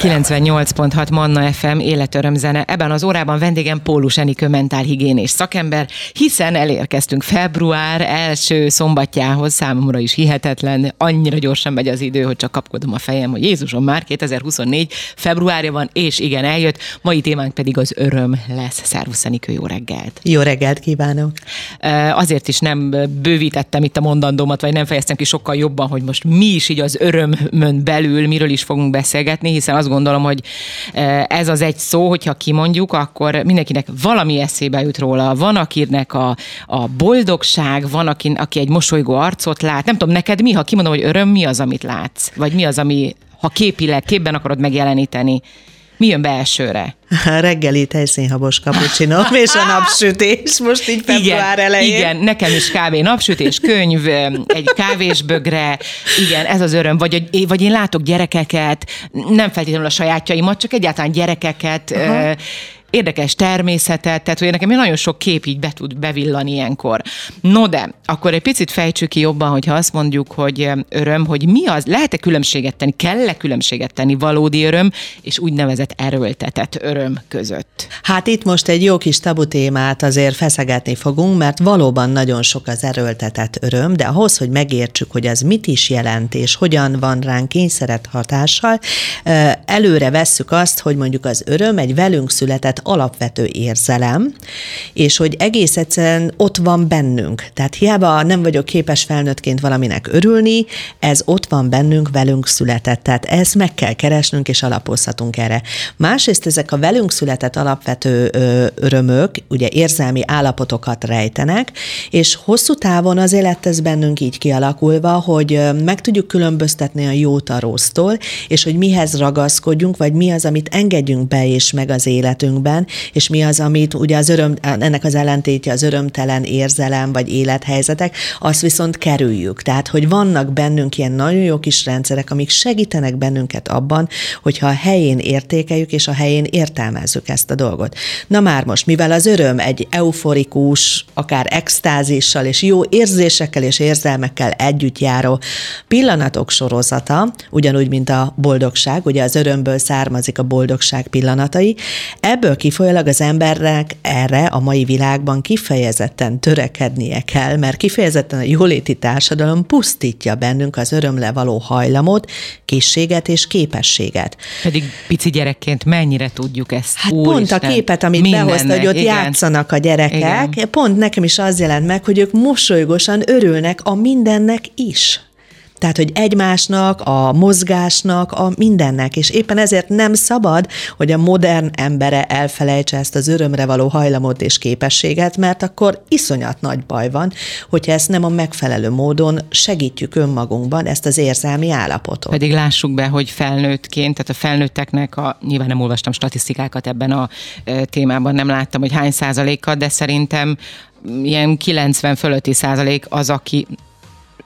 98.6 Manna FM életörömzene. Ebben az órában vendégem Pólus Enikő mentálhigiénés szakember, hiszen elérkeztünk február első szombatjához, számomra is hihetetlen, annyira gyorsan megy az idő, hogy csak kapkodom a fejem, hogy Jézusom már 2024 februárja van, és igen, eljött. Mai témánk pedig az öröm lesz. Szervusz Enikő, jó reggelt! Jó reggelt kívánok! Azért is nem bővítettem itt a mondandómat, vagy nem fejeztem ki sokkal jobban, hogy most mi is így az örömön belül, miről is fogunk beszélgetni, hiszen azt gondolom, hogy ez az egy szó, hogyha kimondjuk, akkor mindenkinek valami eszébe jut róla. Van, akinek a, a boldogság, van, aki, aki egy mosolygó arcot lát. Nem tudom, neked mi, ha kimondom, hogy öröm, mi az, amit látsz? Vagy mi az, ami, ha képileg, képben akarod megjeleníteni? Mi jön be elsőre? A reggeli tejszínhabos kapucsinom és a napsütés, most így február igen, elején. Igen, nekem is kávé, napsütés, könyv, egy kávésbögre, igen, ez az öröm. Vagy, vagy én látok gyerekeket, nem feltétlenül a sajátjaimat, csak egyáltalán gyerekeket, Aha érdekes természetet, tehát hogy nekem nagyon sok kép így be tud bevillani ilyenkor. No de, akkor egy picit fejtsük ki jobban, hogyha azt mondjuk, hogy öröm, hogy mi az, lehet-e különbséget tenni, kell-e különbséget tenni valódi öröm és úgynevezett erőltetett öröm között? Hát itt most egy jó kis tabu témát azért feszegetni fogunk, mert valóban nagyon sok az erőltetett öröm, de ahhoz, hogy megértsük, hogy az mit is jelent, és hogyan van ránk kényszeret hatással, előre vesszük azt, hogy mondjuk az öröm egy velünk született alapvető érzelem, és hogy egész egyszerűen ott van bennünk. Tehát hiába nem vagyok képes felnőttként valaminek örülni, ez ott van bennünk, velünk született. Tehát ezt meg kell keresnünk, és alapozhatunk erre. Másrészt ezek a velünk született alapvető örömök, ugye érzelmi állapotokat rejtenek, és hosszú távon az élet ez bennünk így kialakulva, hogy meg tudjuk különböztetni a jót a rossztól, és hogy mihez ragaszkodjunk, vagy mi az, amit engedjünk be és meg az életünkbe, életünkben, és mi az, amit ugye az öröm, ennek az ellentétje az örömtelen érzelem vagy élethelyzetek, azt viszont kerüljük. Tehát, hogy vannak bennünk ilyen nagyon jó kis rendszerek, amik segítenek bennünket abban, hogyha a helyén értékeljük, és a helyén értelmezzük ezt a dolgot. Na már most, mivel az öröm egy euforikus, akár extázissal és jó érzésekkel és érzelmekkel együtt járó pillanatok sorozata, ugyanúgy, mint a boldogság, ugye az örömből származik a boldogság pillanatai, ebből kifolyólag az embernek erre a mai világban kifejezetten törekednie kell, mert kifejezetten a jóléti társadalom pusztítja bennünk az örömle való hajlamot, készséget és képességet. Pedig pici gyerekként mennyire tudjuk ezt? Hát Úr pont Isten, a képet, amit mindennek, behozta, hogy ott igen. játszanak a gyerekek, igen. pont nekem is az jelent meg, hogy ők mosolygosan örülnek a mindennek is. Tehát, hogy egymásnak, a mozgásnak, a mindennek, és éppen ezért nem szabad, hogy a modern embere elfelejtse ezt az örömre való hajlamot és képességet, mert akkor iszonyat nagy baj van, hogyha ezt nem a megfelelő módon segítjük önmagunkban, ezt az érzelmi állapotot. Pedig lássuk be, hogy felnőttként, tehát a felnőtteknek, a, nyilván nem olvastam statisztikákat ebben a témában, nem láttam, hogy hány százalékkal, de szerintem ilyen 90 fölötti százalék az, aki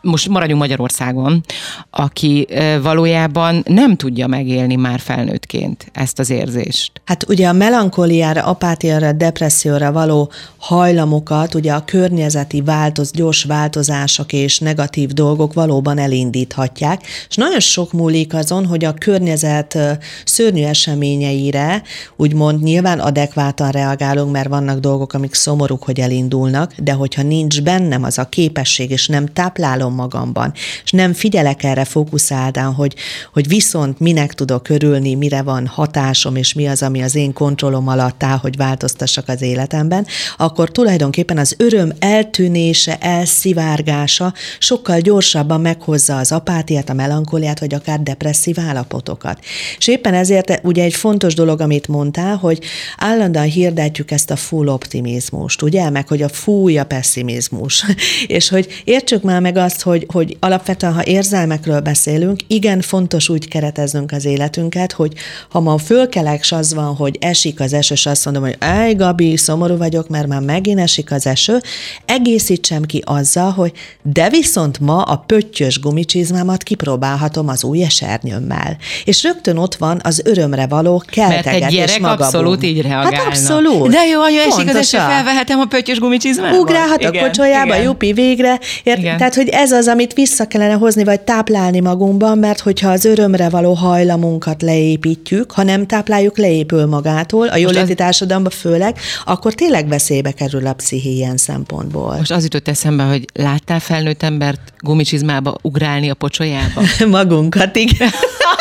most maradjunk Magyarországon, aki valójában nem tudja megélni már felnőttként ezt az érzést. Hát ugye a melankóliára, apátiára, depresszióra való hajlamokat, ugye a környezeti változ, gyors változások és negatív dolgok valóban elindíthatják, és nagyon sok múlik azon, hogy a környezet szörnyű eseményeire úgymond nyilván adekvátan reagálunk, mert vannak dolgok, amik szomorúk, hogy elindulnak, de hogyha nincs bennem az a képesség, és nem táplálom hagyom magamban, és nem figyelek erre fókuszáldan, hogy, hogy viszont minek tudok örülni, mire van hatásom, és mi az, ami az én kontrollom alatt áll, hogy változtassak az életemben, akkor tulajdonképpen az öröm eltűnése, elszivárgása sokkal gyorsabban meghozza az apátiát, a melankóliát, vagy akár depresszív állapotokat. És éppen ezért ugye egy fontos dolog, amit mondtál, hogy állandóan hirdetjük ezt a full optimizmust, ugye, meg hogy a fúj a pessimizmus, és hogy értsük már meg azt, hogy, hogy alapvetően, ha érzelmekről beszélünk, igen fontos úgy kereteznünk az életünket, hogy ha ma fölkelek, és az van, hogy esik az eső, és azt mondom, hogy ej, Gabi, szomorú vagyok, mert már megint esik az eső, egészítsem ki azzal, hogy de viszont ma a pöttyös gumicsizmámat kipróbálhatom az új esernyőmmel. És rögtön ott van az örömre való keltegetés Mert egy gyerek magabum. abszolút így reagálna. Hát abszolút. De jó, anya, esik az eső, felvehetem a pöttyös gumicsizmámat. Ugrálhat a Igen, kocsolyába, igen. jupi végre. Ért, Igen. tehát, hogy ez az, amit vissza kellene hozni, vagy táplálni magunkban, mert hogyha az örömre való hajlamunkat leépítjük, ha nem tápláljuk, leépül magától, a jóléti társadalomban főleg, akkor tényleg veszélybe kerül a psziché ilyen szempontból. Most az jutott eszembe, hogy láttál felnőtt embert gumicsizmába ugrálni a pocsolyába? Magunkat, igen.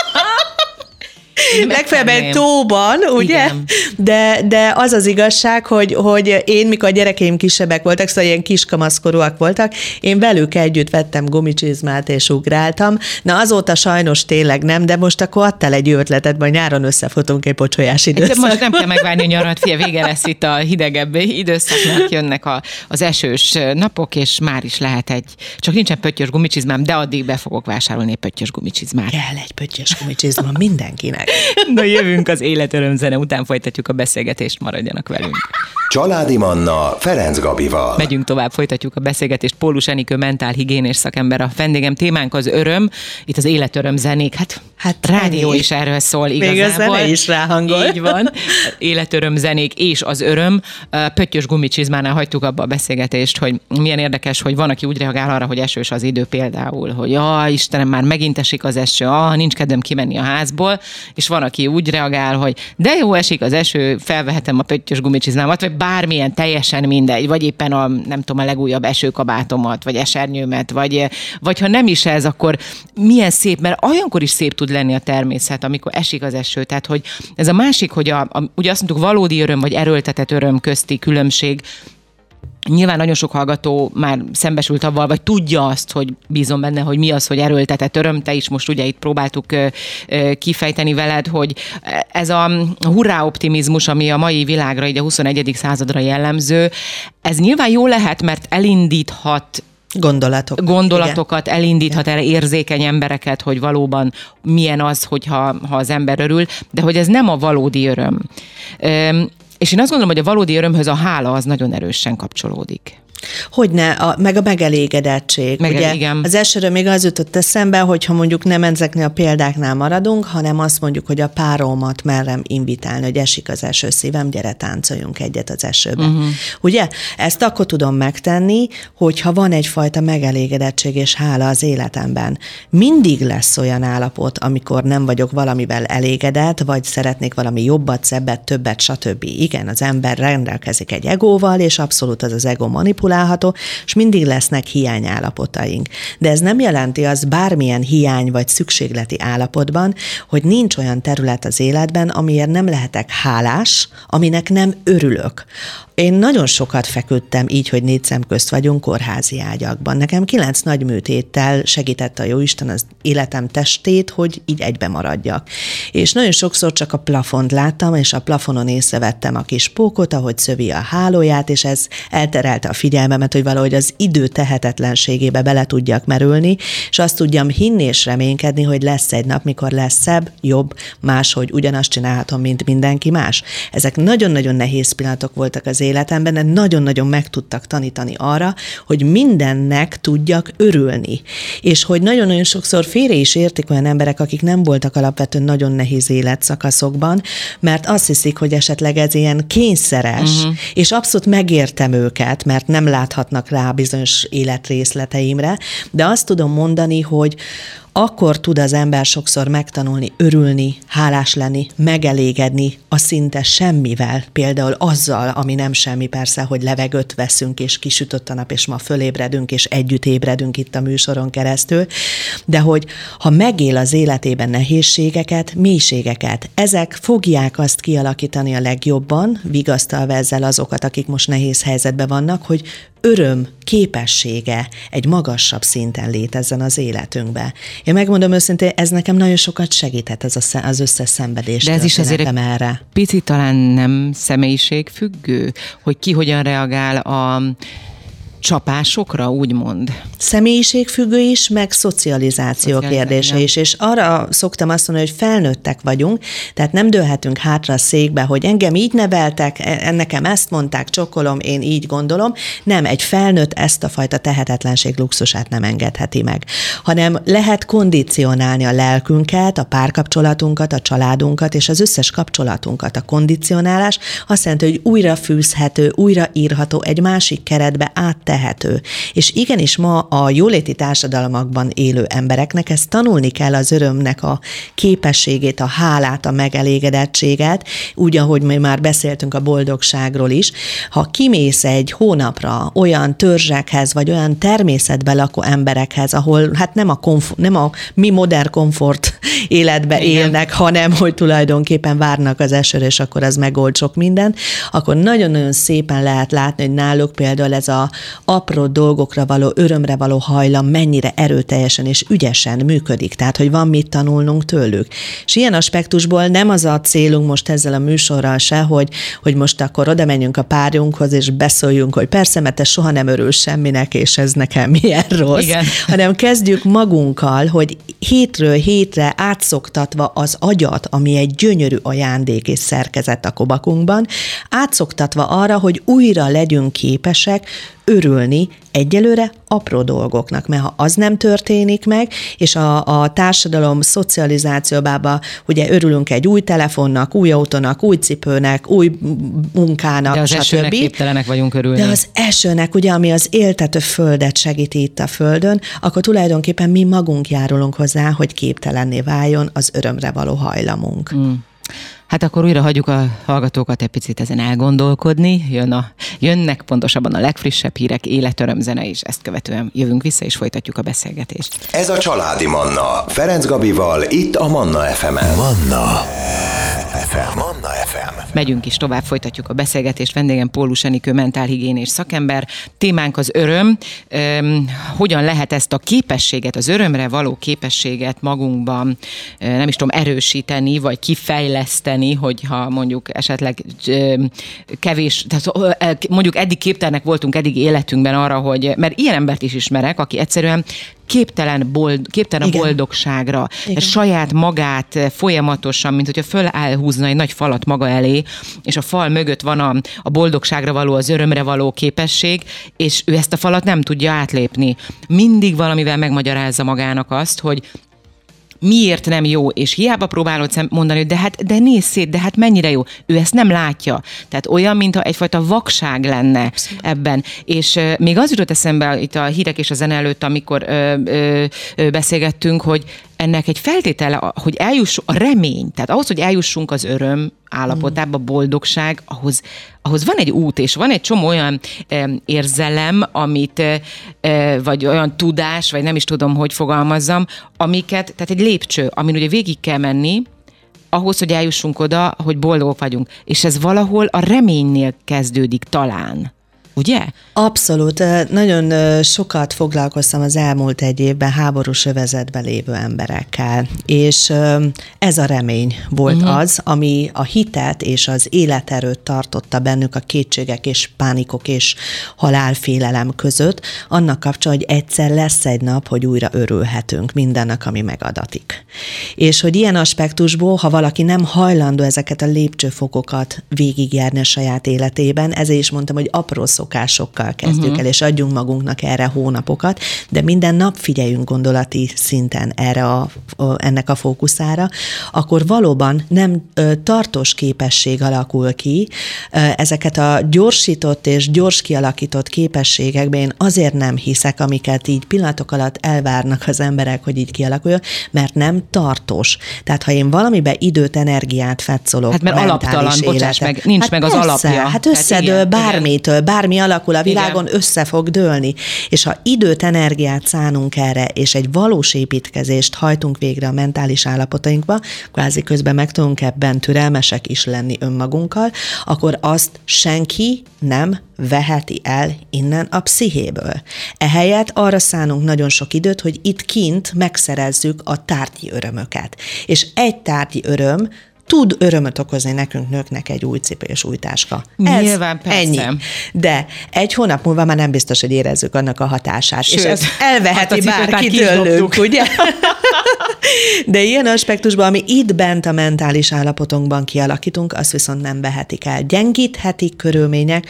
Legfeljebb tóban, ugye? Igen. De, de az az igazság, hogy, hogy én, mikor a gyerekeim kisebbek voltak, szóval ilyen kiskamaszkorúak voltak, én velük együtt vettem gumicsizmát és ugráltam. Na azóta sajnos tényleg nem, de most akkor adtál egy ötletet, majd nyáron összefutunk egy pocsolyás időszak. most nem kell megvárni a nyarat, fia, vége lesz itt a hidegebb időszaknak, jönnek a, az esős napok, és már is lehet egy, csak nincsen pöttyös gumicsizmám, de addig be fogok vásárolni egy pöttyös gumicsizmát. Kell egy pöttyös gumicsizma mindenkinek. Na jövünk az életörömzene, után folytatjuk a beszélgetést, maradjanak velünk. Családi Manna Ferenc Gabival. Megyünk tovább, folytatjuk a beszélgetést. Pólus Enikő mentálhigiénés szakember a vendégem. Témánk az öröm, itt az életöröm zenék. Hát, Hát rádió is erről szól Még a igazából. is ráhangol. Így van. Életöröm zenék és az öröm. Pöttyös gumicsizmánál hagytuk abba a beszélgetést, hogy milyen érdekes, hogy van, aki úgy reagál arra, hogy esős az idő például, hogy ja, Istenem, már megint esik az eső, ah, nincs kedvem kimenni a házból, és van, aki úgy reagál, hogy de jó esik az eső, felvehetem a pöttyös gumicsizmámat, vagy bármilyen, teljesen mindegy, vagy éppen a, nem tudom, a legújabb esőkabátomat, vagy esernyőmet, vagy, vagy ha nem is ez, akkor milyen szép, mert olyankor is szép tud lenni a természet, amikor esik az eső. Tehát, hogy ez a másik, hogy a, a, ugye azt mondtuk, valódi öröm, vagy erőltetett öröm közti különbség, Nyilván nagyon sok hallgató már szembesült avval, vagy tudja azt, hogy bízom benne, hogy mi az, hogy erőltetett öröm. Te is most ugye itt próbáltuk kifejteni veled, hogy ez a hurrá optimizmus, ami a mai világra, így a 21. századra jellemző, ez nyilván jó lehet, mert elindíthat Gondolatok. gondolatokat, Igen. elindíthat erre érzékeny embereket, hogy valóban milyen az, hogyha ha az ember örül, de hogy ez nem a valódi öröm. Üm, és én azt gondolom, hogy a valódi örömhöz a hála az nagyon erősen kapcsolódik. Hogyne, a, meg a megelégedettség. Meg- ugye? igen. Az elsőről még az jutott eszembe, hogyha mondjuk nem ezeknél a példáknál maradunk, hanem azt mondjuk, hogy a páromat merem invitálni, hogy esik az eső szívem, gyere táncoljunk egyet az esőben. Mhm. Uh-huh. Ugye? Ezt akkor tudom megtenni, hogyha van egyfajta megelégedettség és hála az életemben. Mindig lesz olyan állapot, amikor nem vagyok valamivel elégedett, vagy szeretnék valami jobbat, szebbet, többet, stb. Igen, az ember rendelkezik egy egóval, és abszolút az az ego manipulálható, és mindig lesznek hiányállapotaink. De ez nem jelenti az bármilyen hiány vagy szükségleti állapotban, hogy nincs olyan terület az életben, amiért nem lehetek hálás, aminek nem örülök. Én nagyon sokat feküdtem így, hogy négy szem közt vagyunk kórházi ágyakban. Nekem kilenc nagy műtéttel segített a jóisten az életem testét, hogy így egybe maradjak. És nagyon sokszor csak a plafont láttam, és a plafonon észrevettem a kis pókot, ahogy szövi a hálóját, és ez elterelte a figyelmemet, hogy valahogy az idő tehetetlenségébe bele tudjak merülni, és azt tudjam hinni és reménykedni, hogy lesz egy nap, mikor lesz szebb, jobb, máshogy ugyanazt csinálhatom, mint mindenki más. Ezek nagyon-nagyon nehéz pillanatok voltak az életemben, de nagyon-nagyon meg tudtak tanítani arra, hogy mindennek tudjak örülni. És hogy nagyon-nagyon sokszor félre is értik olyan emberek, akik nem voltak alapvetően nagyon nehéz életszakaszokban, mert azt hiszik, hogy esetleg ez ilyen kényszeres, uh-huh. és abszolút megértem őket, mert nem láthatnak rá bizonyos életrészleteimre, de azt tudom mondani, hogy akkor tud az ember sokszor megtanulni, örülni, hálás lenni, megelégedni a szinte semmivel, például azzal, ami nem semmi persze, hogy levegőt veszünk, és kisütött a nap, és ma fölébredünk, és együtt ébredünk itt a műsoron keresztül, de hogy ha megél az életében nehézségeket, mélységeket, ezek fogják azt kialakítani a legjobban, vigasztalva ezzel azokat, akik most nehéz helyzetben vannak, hogy öröm képessége egy magasabb szinten létezzen az életünkbe. Én megmondom őszintén, ez nekem nagyon sokat segített ez a, az összes szenvedés. De ez is azért egy erre. picit talán nem személyiség függő, hogy ki hogyan reagál a csapásokra, úgymond? Személyiségfüggő is, meg szocializáció kérdése is. És arra szoktam azt mondani, hogy felnőttek vagyunk, tehát nem dőlhetünk hátra a székbe, hogy engem így neveltek, e, nekem ezt mondták, csokolom, én így gondolom. Nem, egy felnőtt ezt a fajta tehetetlenség luxusát nem engedheti meg, hanem lehet kondicionálni a lelkünket, a párkapcsolatunkat, a családunkat és az összes kapcsolatunkat. A kondicionálás azt jelenti, hogy újra fűzhető, újra írható, egy másik keretbe áttehető. És igenis ma a jóléti társadalmakban élő embereknek ezt tanulni kell az örömnek a képességét, a hálát, a megelégedettséget, úgy, ahogy mi már beszéltünk a boldogságról is. Ha kimész egy hónapra olyan törzsekhez, vagy olyan természetbe lakó emberekhez, ahol hát nem a, komfort, nem a mi modern komfort életbe Igen. élnek, hanem hogy tulajdonképpen várnak az esőre, és akkor az megold sok minden, akkor nagyon-nagyon szépen lehet látni, hogy náluk például ez a apró dolgokra való, örömre való hajlam mennyire erőteljesen és ügyesen működik. Tehát, hogy van mit tanulnunk tőlük. És ilyen aspektusból nem az a célunk most ezzel a műsorral se, hogy, hogy most akkor oda menjünk a párjunkhoz, és beszóljunk, hogy persze, mert te soha nem örül semminek, és ez nekem milyen rossz, Igen. hanem kezdjük magunkkal, hogy hétről hétre átszoktatva az agyat, ami egy gyönyörű ajándék és szerkezet a kobakunkban, átszoktatva arra, hogy újra legyünk képesek örülni egyelőre apró dolgoknak, mert ha az nem történik meg, és a, a társadalom szocializációbába ugye örülünk egy új telefonnak, új autónak, új cipőnek, új munkának, De az stb. esőnek képtelenek vagyunk örülni. De az esőnek, ugye, ami az éltető földet segíti itt a földön, akkor tulajdonképpen mi magunk járulunk hozzá, hogy képtelenné váljon az örömre való hajlamunk. Mm. Hát akkor újra hagyjuk a hallgatókat egy picit ezen elgondolkodni. Jön a, jönnek pontosabban a legfrissebb hírek, életörömzene is. Ezt követően jövünk vissza és folytatjuk a beszélgetést. Ez a Családi Manna. Ferenc Gabival, itt a Manna FM-en. Manna FM. Manna FM. Megyünk is tovább, folytatjuk a beszélgetést. Vendégem Pólus Enikő, mentálhigiénés szakember. Témánk az öröm. Üm, hogyan lehet ezt a képességet, az örömre való képességet magunkban, nem is tudom, erősíteni, vagy kifejleszteni, hogyha mondjuk esetleg kevés, tehát mondjuk eddig képtelnek voltunk eddig életünkben arra, hogy, mert ilyen embert is ismerek, aki egyszerűen képtelen, bold, képtelen a boldogságra, Igen. saját magát folyamatosan, mint hogyha fölállhúzna egy nagy falat maga elé, és a fal mögött van a, a boldogságra való, az örömre való képesség, és ő ezt a falat nem tudja átlépni. Mindig valamivel megmagyarázza magának azt, hogy miért nem jó, és hiába próbálod mondani, hogy de hát de nézz szét, de hát mennyire jó. Ő ezt nem látja. Tehát olyan, mintha egyfajta vakság lenne Abszolút. ebben. És uh, még az jutott eszembe itt a hírek és a zene előtt, amikor uh, uh, beszélgettünk, hogy ennek egy feltétele, hogy eljussunk, a remény, tehát ahhoz, hogy eljussunk az öröm állapotába, mm. boldogság, ahhoz, ahhoz van egy út, és van egy csomó olyan e, érzelem, amit, e, vagy olyan tudás, vagy nem is tudom, hogy fogalmazzam, amiket, tehát egy lépcső, amin ugye végig kell menni, ahhoz, hogy eljussunk oda, hogy boldogok vagyunk. És ez valahol a reménynél kezdődik talán ugye? Abszolút. Nagyon sokat foglalkoztam az elmúlt egy évben háborús övezetben lévő emberekkel, és ez a remény volt uh-huh. az, ami a hitet és az életerőt tartotta bennük a kétségek és pánikok és halálfélelem között, annak kapcsán, hogy egyszer lesz egy nap, hogy újra örülhetünk mindennek, ami megadatik. És hogy ilyen aspektusból, ha valaki nem hajlandó ezeket a lépcsőfokokat végigjárni a saját életében, ezért is mondtam, hogy apró szokásokkal kezdjük uh-huh. el, és adjunk magunknak erre hónapokat, de minden nap figyeljünk gondolati szinten erre a, ennek a fókuszára, akkor valóban nem tartós képesség alakul ki. Ezeket a gyorsított és gyors kialakított képességekben én azért nem hiszek, amiket így pillanatok alatt elvárnak az emberek, hogy így kialakuljon, mert nem tartós. Tehát ha én valamibe időt, energiát fetszolok, Hát mert alaptalan, bocsáss meg, nincs hát meg az persze, alapja. Hát összedől hát igen, bármitől, igen. Bármi alakul a világon, Igen. össze fog dőlni. És ha időt, energiát szánunk erre, és egy valós építkezést hajtunk végre a mentális állapotainkba, kvázi közben meg tudunk ebben türelmesek is lenni önmagunkkal, akkor azt senki nem veheti el innen a pszichéből. Ehelyett arra szánunk nagyon sok időt, hogy itt kint megszerezzük a tárgyi örömöket. És egy tárgyi öröm tud örömöt okozni nekünk nőknek egy új cipő és új táska. Ez Nyilván, persze. Ennyi. De egy hónap múlva már nem biztos, hogy érezzük annak a hatását. Sőt, és ez elveheti hát bárki tőlünk, ugye? De ilyen aspektusban, ami itt bent a mentális állapotunkban kialakítunk, azt viszont nem vehetik el. Gyengíthetik körülmények,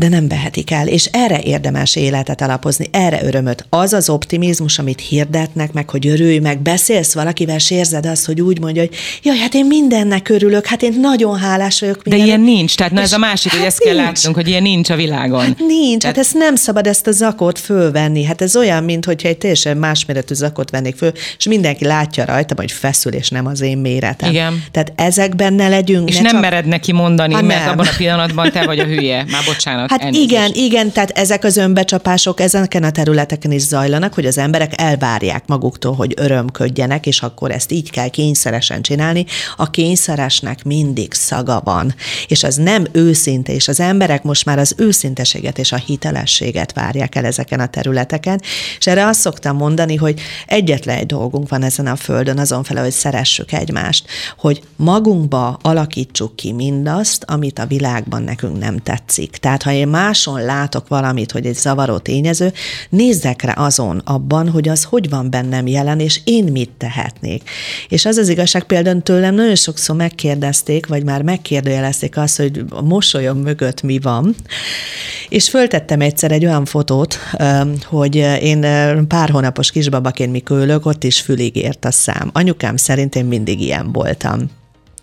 de nem vehetik el, és erre érdemes életet alapozni, erre örömöt. Az az optimizmus, amit hirdetnek, meg hogy örülj, meg beszélsz valakivel, és érzed azt, hogy úgy mondja, hogy jaj, hát én mindennek örülök, hát én nagyon hálás vagyok. Minden. De ilyen nincs, tehát na ez a másik, hát hogy ezt nincs. kell látnunk, hogy ilyen nincs a világon. Hát nincs, tehát... hát ezt nem szabad ezt a zakot fölvenni. Hát ez olyan, mint hogyha egy teljesen másméretű zakot vennék föl, és mindenki látja rajta, hogy feszül, és nem az én méretem. Igen. Tehát ezekben ne legyünk. És ne nem csak... mered neki mondani, ha, mert nem. abban a pillanatban te vagy a hülye. Már bocsánat. Hát elnézést. igen, igen, tehát ezek az önbecsapások ezeken a területeken is zajlanak, hogy az emberek elvárják maguktól, hogy örömködjenek, és akkor ezt így kell kényszeresen csinálni. A kényszeresnek mindig szaga van, és az nem őszinte, és az emberek most már az őszinteséget és a hitelességet várják el ezeken a területeken, és erre azt szoktam mondani, hogy egyetlen egy dolgunk van ezen a földön, azon fel, hogy szeressük egymást, hogy magunkba alakítsuk ki mindazt, amit a világban nekünk nem tetszik. Tehát ha én máson látok valamit, hogy egy zavaró tényező, nézzek rá azon abban, hogy az hogy van bennem jelen, és én mit tehetnék. És az az igazság például tőlem nagyon sokszor megkérdezték, vagy már megkérdőjelezték azt, hogy a mosolyom mögött mi van, és föltettem egyszer egy olyan fotót, hogy én pár hónapos kisbabaként mikor ott is fülig ért a szám. Anyukám szerint én mindig ilyen voltam.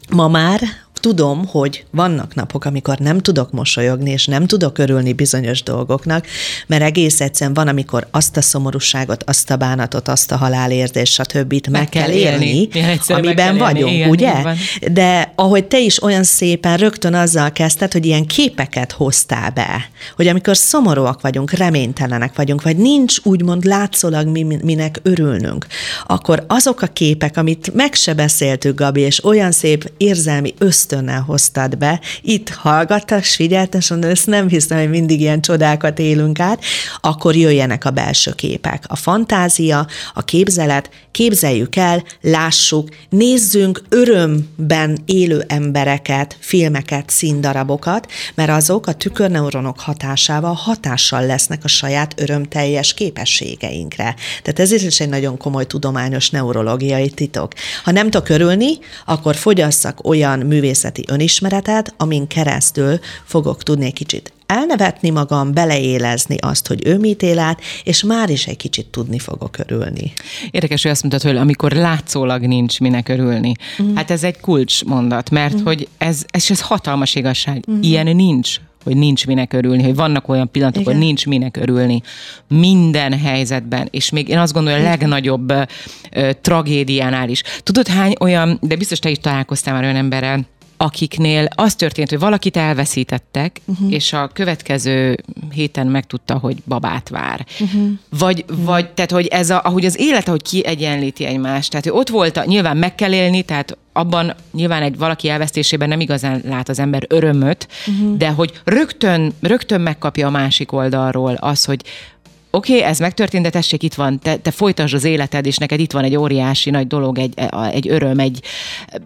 Ma már tudom, hogy vannak napok, amikor nem tudok mosolyogni, és nem tudok örülni bizonyos dolgoknak, mert egész egyszerűen van, amikor azt a szomorúságot, azt a bánatot, azt a halálérzést, stb. meg, meg kell élni, élni amiben kell vagyunk, élni. Igen, ugye? De ahogy te is olyan szépen rögtön azzal kezdted, hogy ilyen képeket hoztál be, hogy amikor szomorúak vagyunk, reménytelenek vagyunk, vagy nincs úgymond látszólag mi, minek örülnünk, akkor azok a képek, amit meg se beszéltük, Gabi, és olyan szép érzelmi ösztön ösztönnel hoztad be. Itt hallgattak, figyeltek, és mondom, ezt nem hiszem, hogy mindig ilyen csodákat élünk át, akkor jöjjenek a belső képek. A fantázia, a képzelet, képzeljük el, lássuk, nézzünk örömben élő embereket, filmeket, színdarabokat, mert azok a tükörneuronok hatásával hatással lesznek a saját örömteljes képességeinkre. Tehát ez is egy nagyon komoly tudományos neurológiai titok. Ha nem tudok örülni, akkor fogyasszak olyan művészet természeti önismeretet, amin keresztül fogok tudni kicsit elnevetni magam, beleélezni azt, hogy ő mit él át, és már is egy kicsit tudni fogok örülni. Érdekes, hogy azt mondtad, hogy amikor látszólag nincs minek örülni. Mm. Hát ez egy kulcsmondat, mert mm. hogy ez, ez, ez hatalmas igazság. Mm. Ilyen nincs hogy nincs minek örülni, hogy vannak olyan pillanatok, Igen. hogy nincs minek örülni minden helyzetben, és még én azt gondolom, hogy a legnagyobb ö, tragédiánál is. Tudod hány olyan, de biztos te is találkoztál már olyan emberrel, akiknél az történt, hogy valakit elveszítettek, uh-huh. és a következő héten megtudta, hogy babát vár. Uh-huh. Vagy, uh-huh. vagy, tehát, hogy ez a, ahogy az élet, ahogy kiegyenlíti egymást, tehát, hogy ott volt, a, nyilván meg kell élni, tehát abban nyilván egy valaki elvesztésében nem igazán lát az ember örömöt, uh-huh. de hogy rögtön, rögtön megkapja a másik oldalról az, hogy oké, okay, ez megtörtént, de tessék, itt van, te, te folytasd az életed, és neked itt van egy óriási nagy dolog, egy, egy öröm, egy,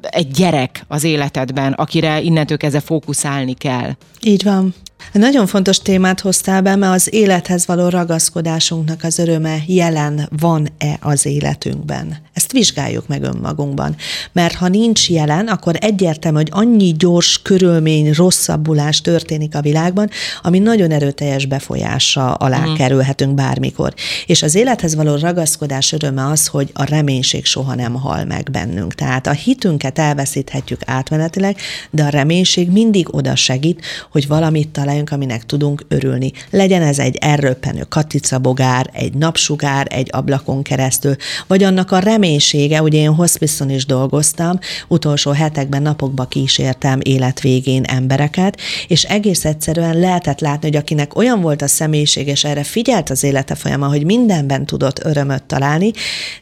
egy gyerek az életedben, akire innentől kezdve fókuszálni kell. Így van. Nagyon fontos témát hoztál be, mert az élethez való ragaszkodásunknak az öröme jelen van-e az életünkben. Ezt vizsgáljuk meg önmagunkban. Mert ha nincs jelen, akkor egyértelmű, hogy annyi gyors körülmény, rosszabbulás történik a világban, ami nagyon erőteljes befolyása alá uh-huh. kerülhetünk bármikor. És az élethez való ragaszkodás öröme az, hogy a reménység soha nem hal meg bennünk. Tehát a hitünket elveszíthetjük átmenetileg, de a reménység mindig oda segít, hogy valamit talán találjunk, aminek tudunk örülni. Legyen ez egy erőpenő katicabogár, egy napsugár, egy ablakon keresztül, vagy annak a reménysége, hogy én hospicon is dolgoztam, utolsó hetekben, napokban kísértem életvégén embereket, és egész egyszerűen lehetett látni, hogy akinek olyan volt a személyiség, és erre figyelt az élete folyama, hogy mindenben tudott örömöt találni,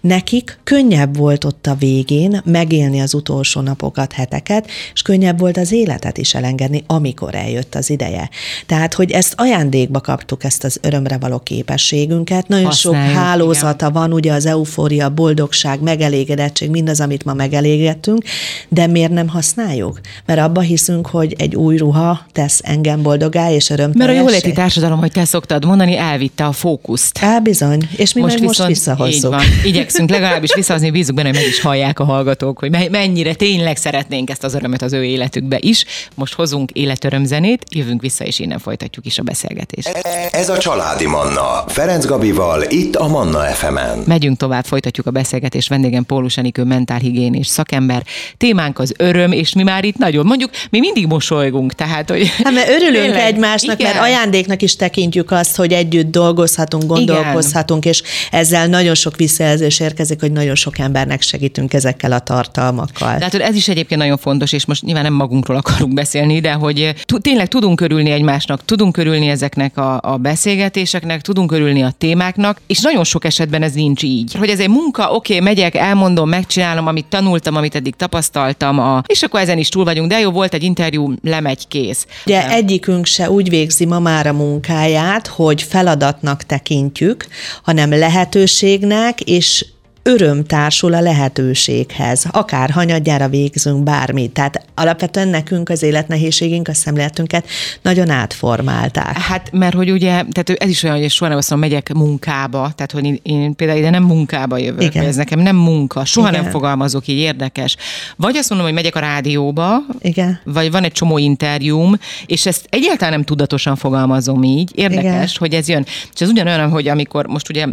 nekik könnyebb volt ott a végén megélni az utolsó napokat, heteket, és könnyebb volt az életet is elengedni, amikor eljött az ideje. Tehát, hogy ezt ajándékba kaptuk, ezt az örömre való képességünket. Nagyon Használjuk, sok hálózata igen. van, ugye az eufória, boldogság, megelégedettség, mindaz, amit ma megelégettünk, de miért nem használjuk? Mert abba hiszünk, hogy egy új ruha tesz engem boldogá és örömteljesé. Mert a jóléti társadalom, hogy te szoktad mondani, elvitte a fókuszt. Á, bizony. És mi most, most visszahozzuk. Így van. Igyekszünk legalábbis visszahozni, bízunk benne, hogy meg is hallják a hallgatók, hogy mennyire tényleg szeretnénk ezt az örömet az ő életükbe is. Most hozunk életörömzenét, jövünk vissza, és innen folytatjuk is a beszélgetést. Ez a Családi Manna. Ferenc Gabival, itt a Manna FM-en. Megyünk tovább, folytatjuk a beszélgetést. Vendégem Pólus Enikő, mentálhigiénés szakember. Témánk az öröm, és mi már itt nagyon, mondjuk mi mindig mosolygunk, tehát hogy... Hát mert örülünk tényleg, egymásnak, igen. mert ajándéknak is tekintjük azt, hogy együtt dolgozhatunk, gondolkozhatunk, igen. és ezzel nagyon sok visszajelzés érkezik, hogy nagyon sok embernek segítünk ezekkel a tartalmakkal. Tehát ez is egyébként nagyon fontos, és most nyilván nem magunkról akarunk beszélni, de hogy tényleg tudunk örülni egymásnak, tudunk örülni ezeknek a, a beszélgetéseknek, tudunk örülni a témáknak, és nagyon sok esetben ez nincs így. Hogy ez egy munka, oké, okay, megyek, elmondom, megcsinálom, amit tanultam, amit eddig tapasztaltam, a, és akkor ezen is túl vagyunk, de jó, volt egy interjú, lemegy, kész. Ugye nem. egyikünk se úgy végzi ma már a munkáját, hogy feladatnak tekintjük, hanem lehetőségnek, és öröm társul a lehetőséghez, akár hanyadjára végzünk bármit. Tehát alapvetően nekünk az életnehézségünk, a szemléletünket nagyon átformálták. Hát, mert hogy ugye, tehát ez is olyan, hogy soha nem azt mondom, megyek munkába, tehát hogy én, én például ide nem munkába jövök, Igen. ez nekem nem munka, soha Igen. nem fogalmazok így érdekes. Vagy azt mondom, hogy megyek a rádióba, Igen. vagy van egy csomó interjúm, és ezt egyáltalán nem tudatosan fogalmazom így. Érdekes, Igen. hogy ez jön. És ez ugyanolyan, hogy amikor most ugye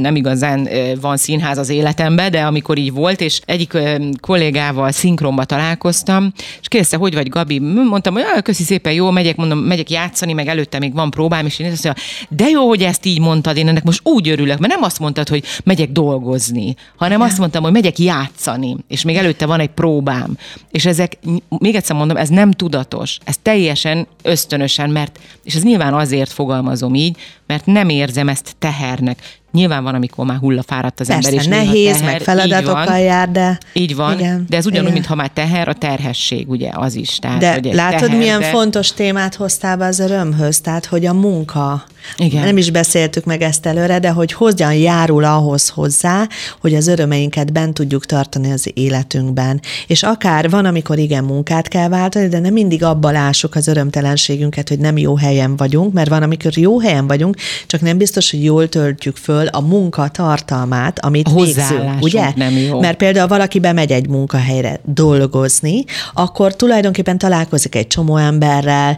nem igazán van színház az életembe, de amikor így volt, és egyik kollégával szinkronba találkoztam, és kérdezte, hogy vagy Gabi, mondtam, hogy ah, köszi szépen, jó, megyek, mondom, megyek játszani, meg előtte még van próbám, és én azt mondja, de jó, hogy ezt így mondtad, én ennek most úgy örülök, mert nem azt mondtad, hogy megyek dolgozni, hanem azt mondtam, hogy megyek játszani, és még előtte van egy próbám. És ezek, még egyszer mondom, ez nem tudatos, ez teljesen ösztönösen, mert, és ez nyilván azért fogalmazom így, mert nem érzem ezt tehernek. Nyilván van, amikor már hullafáradt az Persze, ember, és nehéz, teher, meg feladatokkal van, jár, de... Így van, igen, de ez ugyanúgy, mintha már teher, a terhesség, ugye, az is. Tehát, de hogy látod, teher, milyen de... fontos témát hoztál be az örömhöz? Tehát, hogy a munka, igen. nem is beszéltük meg ezt előre, de hogy hogyan járul ahhoz hozzá, hogy az örömeinket bent tudjuk tartani az életünkben. És akár van, amikor igen, munkát kell váltani, de nem mindig abban lássuk az örömtelenségünket, hogy nem jó helyen vagyunk, mert van, amikor jó helyen vagyunk, csak nem biztos, hogy jól töltjük föl a munka tartalmát, amit a végzünk, ugye? Nem jó. Mert például valaki bemegy egy munkahelyre dolgozni, akkor tulajdonképpen találkozik egy csomó emberrel,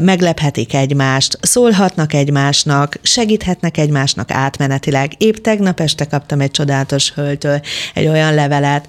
meglephetik egymást, szólhatnak egymásnak, segíthetnek egymásnak átmenetileg. Épp tegnap este kaptam egy csodálatos hölgytől egy olyan levelet,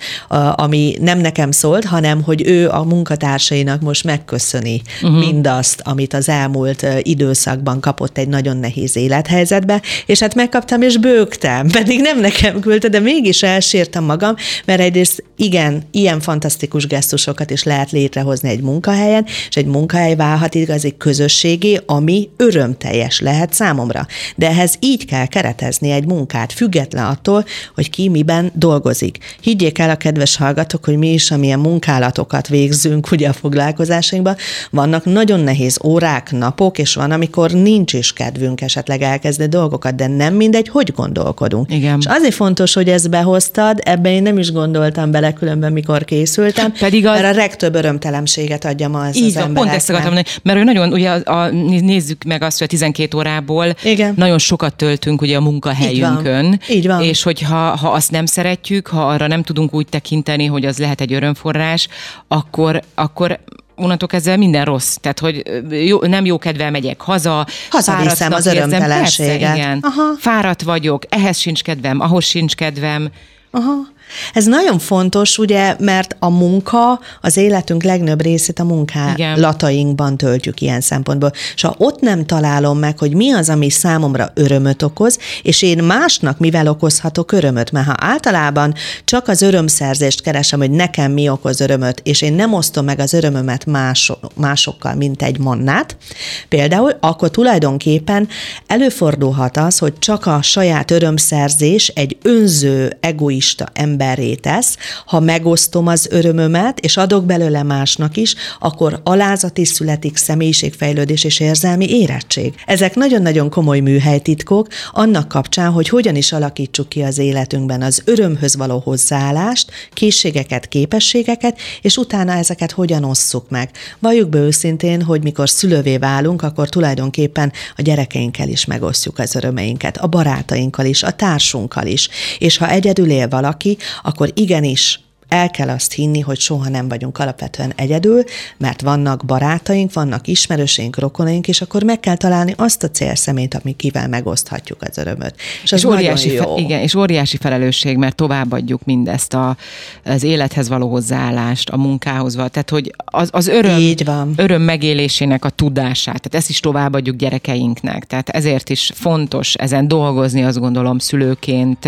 ami nem nekem szólt, hanem hogy ő a munkatársainak most megköszöni uh-huh. mindazt, amit az elmúlt időszakban kapott egy nagyon nehéz élethelyzetbe, és hát megkaptam és bőgtem, pedig nem nekem küldte, de mégis elsírtam magam, mert egyrészt igen, ilyen fantasztikus gesztusokat is lehet létrehozni egy munkahelyen, és egy munkahely válhat igazi közösségé, ami örömteljes lehet számomra. De ehhez így kell keretezni egy munkát, független attól, hogy ki miben dolgozik. Higgyék el a kedves hallgatók, hogy mi is, amilyen munkálatokat végzünk ugye a foglalkozásainkban, vannak nagyon nehéz órák, napok, és van, amikor nincs is kedvünk esetleg elkezdeni dolgokat, de nem mindegy, hogy gondolkodunk. Igen. És azért fontos, hogy ezt behoztad, ebben én nem is gondoltam bele különben, mikor készültem, Pedig az... mert a legtöbb örömtelemséget adja ma ez Így az van, embereknek. pont ezt akartam mondani, mert ő nagyon, ugye a, a, nézzük meg azt, hogy a 12 órából Igen. nagyon sokat töltünk ugye a munkahelyünkön. Így van. Így van. És hogyha ha azt nem szeretjük, ha arra nem tudunk úgy tekinteni, hogy az lehet egy örömforrás, akkor, akkor onnantól kezdve minden rossz. Tehát, hogy jó, nem jó kedvel megyek haza, Hazaviszem az örömtelenséget. Persze, igen. Aha. Fáradt vagyok, ehhez sincs kedvem, ahhoz sincs kedvem. Aha. Ez nagyon fontos, ugye, mert a munka az életünk legnagyobb részét a munkálatainkban töltjük ilyen szempontból. És ha ott nem találom meg, hogy mi az, ami számomra örömöt okoz, és én másnak mivel okozhatok örömöt, mert ha általában csak az örömszerzést keresem, hogy nekem mi okoz örömöt, és én nem osztom meg az örömömet mások, másokkal, mint egy mannát, például, akkor tulajdonképpen előfordulhat az, hogy csak a saját örömszerzés egy önző, egoista ember emberré tesz, ha megosztom az örömömet, és adok belőle másnak is, akkor alázat is születik, személyiségfejlődés és érzelmi érettség. Ezek nagyon-nagyon komoly műhelytitkok annak kapcsán, hogy hogyan is alakítsuk ki az életünkben az örömhöz való hozzáállást, készségeket, képességeket, és utána ezeket hogyan osszuk meg. Valljuk be őszintén, hogy mikor szülővé válunk, akkor tulajdonképpen a gyerekeinkkel is megosztjuk az örömeinket, a barátainkkal is, a társunkkal is. És ha egyedül él valaki, akkor igenis el kell azt hinni, hogy soha nem vagyunk alapvetően egyedül, mert vannak barátaink, vannak ismerőseink, rokonaink, és akkor meg kell találni azt a célszemét, akivel megoszthatjuk az örömöt. És, és óriási, jó. Fe, igen, és óriási felelősség, mert továbbadjuk mindezt a, az élethez való hozzáállást, a munkához való, tehát hogy az, az öröm, Így van. öröm megélésének a tudását, tehát ezt is továbbadjuk gyerekeinknek, tehát ezért is fontos ezen dolgozni, azt gondolom szülőként,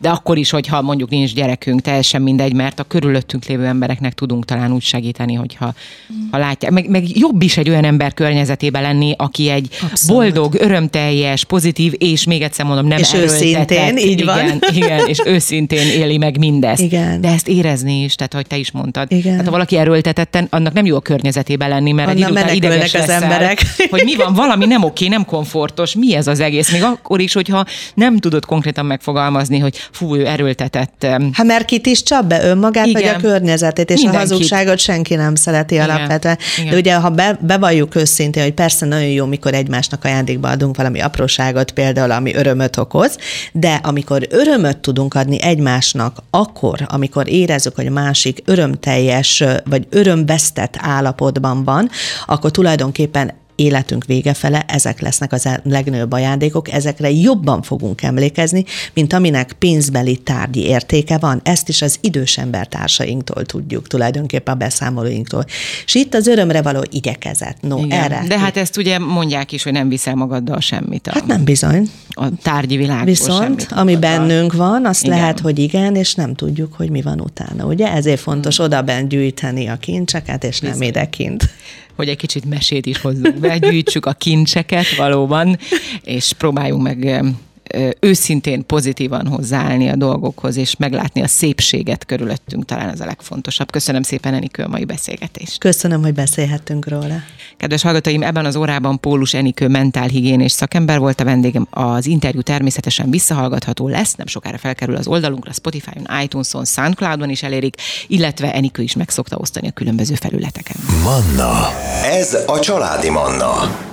de akkor is, hogyha mondjuk nincs gyerekünk, teljesen mindegy, mert mert a körülöttünk lévő embereknek tudunk talán úgy segíteni, hogyha mm. ha látják. Meg, meg jobb is egy olyan ember környezetében lenni, aki egy Abszolút. boldog, örömteljes, pozitív, és még egyszer mondom, nem És őszintén, így igen, van. Igen, és őszintén éli meg mindezt. Igen. De ezt érezni is, tehát hogy te is mondtad. Igen. Hát ha valaki erőltetetten, annak nem jó a környezetében lenni, mert Anna egy idő ideges az emberek. hogy mi van, valami nem oké, nem komfortos, mi ez az egész, még akkor is, hogyha nem tudod konkrétan megfogalmazni, hogy fú, erőltetett. Hát mert kit is csap be ön magát, Igen. vagy a környezetét, és Mindenkit. a hazugságot senki nem szereti Igen. alapvetően. Igen. De ugye, ha be, bevalljuk őszintén, hogy persze nagyon jó, mikor egymásnak ajándékba adunk valami apróságot, például, ami örömöt okoz, de amikor örömöt tudunk adni egymásnak, akkor, amikor érezzük, hogy a másik örömteljes, vagy örömvesztett állapotban van, akkor tulajdonképpen életünk vége fele, ezek lesznek az legnagyobb ajándékok, ezekre jobban fogunk emlékezni, mint aminek pénzbeli tárgyi értéke van. Ezt is az idős embertársainktól tudjuk, tulajdonképpen a beszámolóinktól. És itt az örömre való igyekezet. No, Igen. erre. De hát ezt ugye mondják is, hogy nem viszel magaddal semmit. A, hát nem bizony. A tárgyi világból Viszont, semmit ami bennünk van, azt igen. lehet, hogy igen, és nem tudjuk, hogy mi van utána. Ugye ezért fontos hmm. oda bent gyűjteni a kincseket, és Bizony. nem idekint hogy egy kicsit mesét is hozzunk be, gyűjtsük a kincseket valóban, és próbáljunk meg őszintén pozitívan hozzáállni a dolgokhoz, és meglátni a szépséget körülöttünk, talán ez a legfontosabb. Köszönöm szépen, Enikő, a mai beszélgetést. Köszönöm, hogy beszélhettünk róla. Kedves hallgatóim, ebben az órában Pólus Enikő mentálhigiénés szakember volt a vendégem. Az interjú természetesen visszahallgatható lesz, nem sokára felkerül az oldalunkra, Spotify-on, iTunes-on, Soundcloud-on is elérik, illetve Enikő is meg szokta osztani a különböző felületeken. Manna. Ez a családi Manna.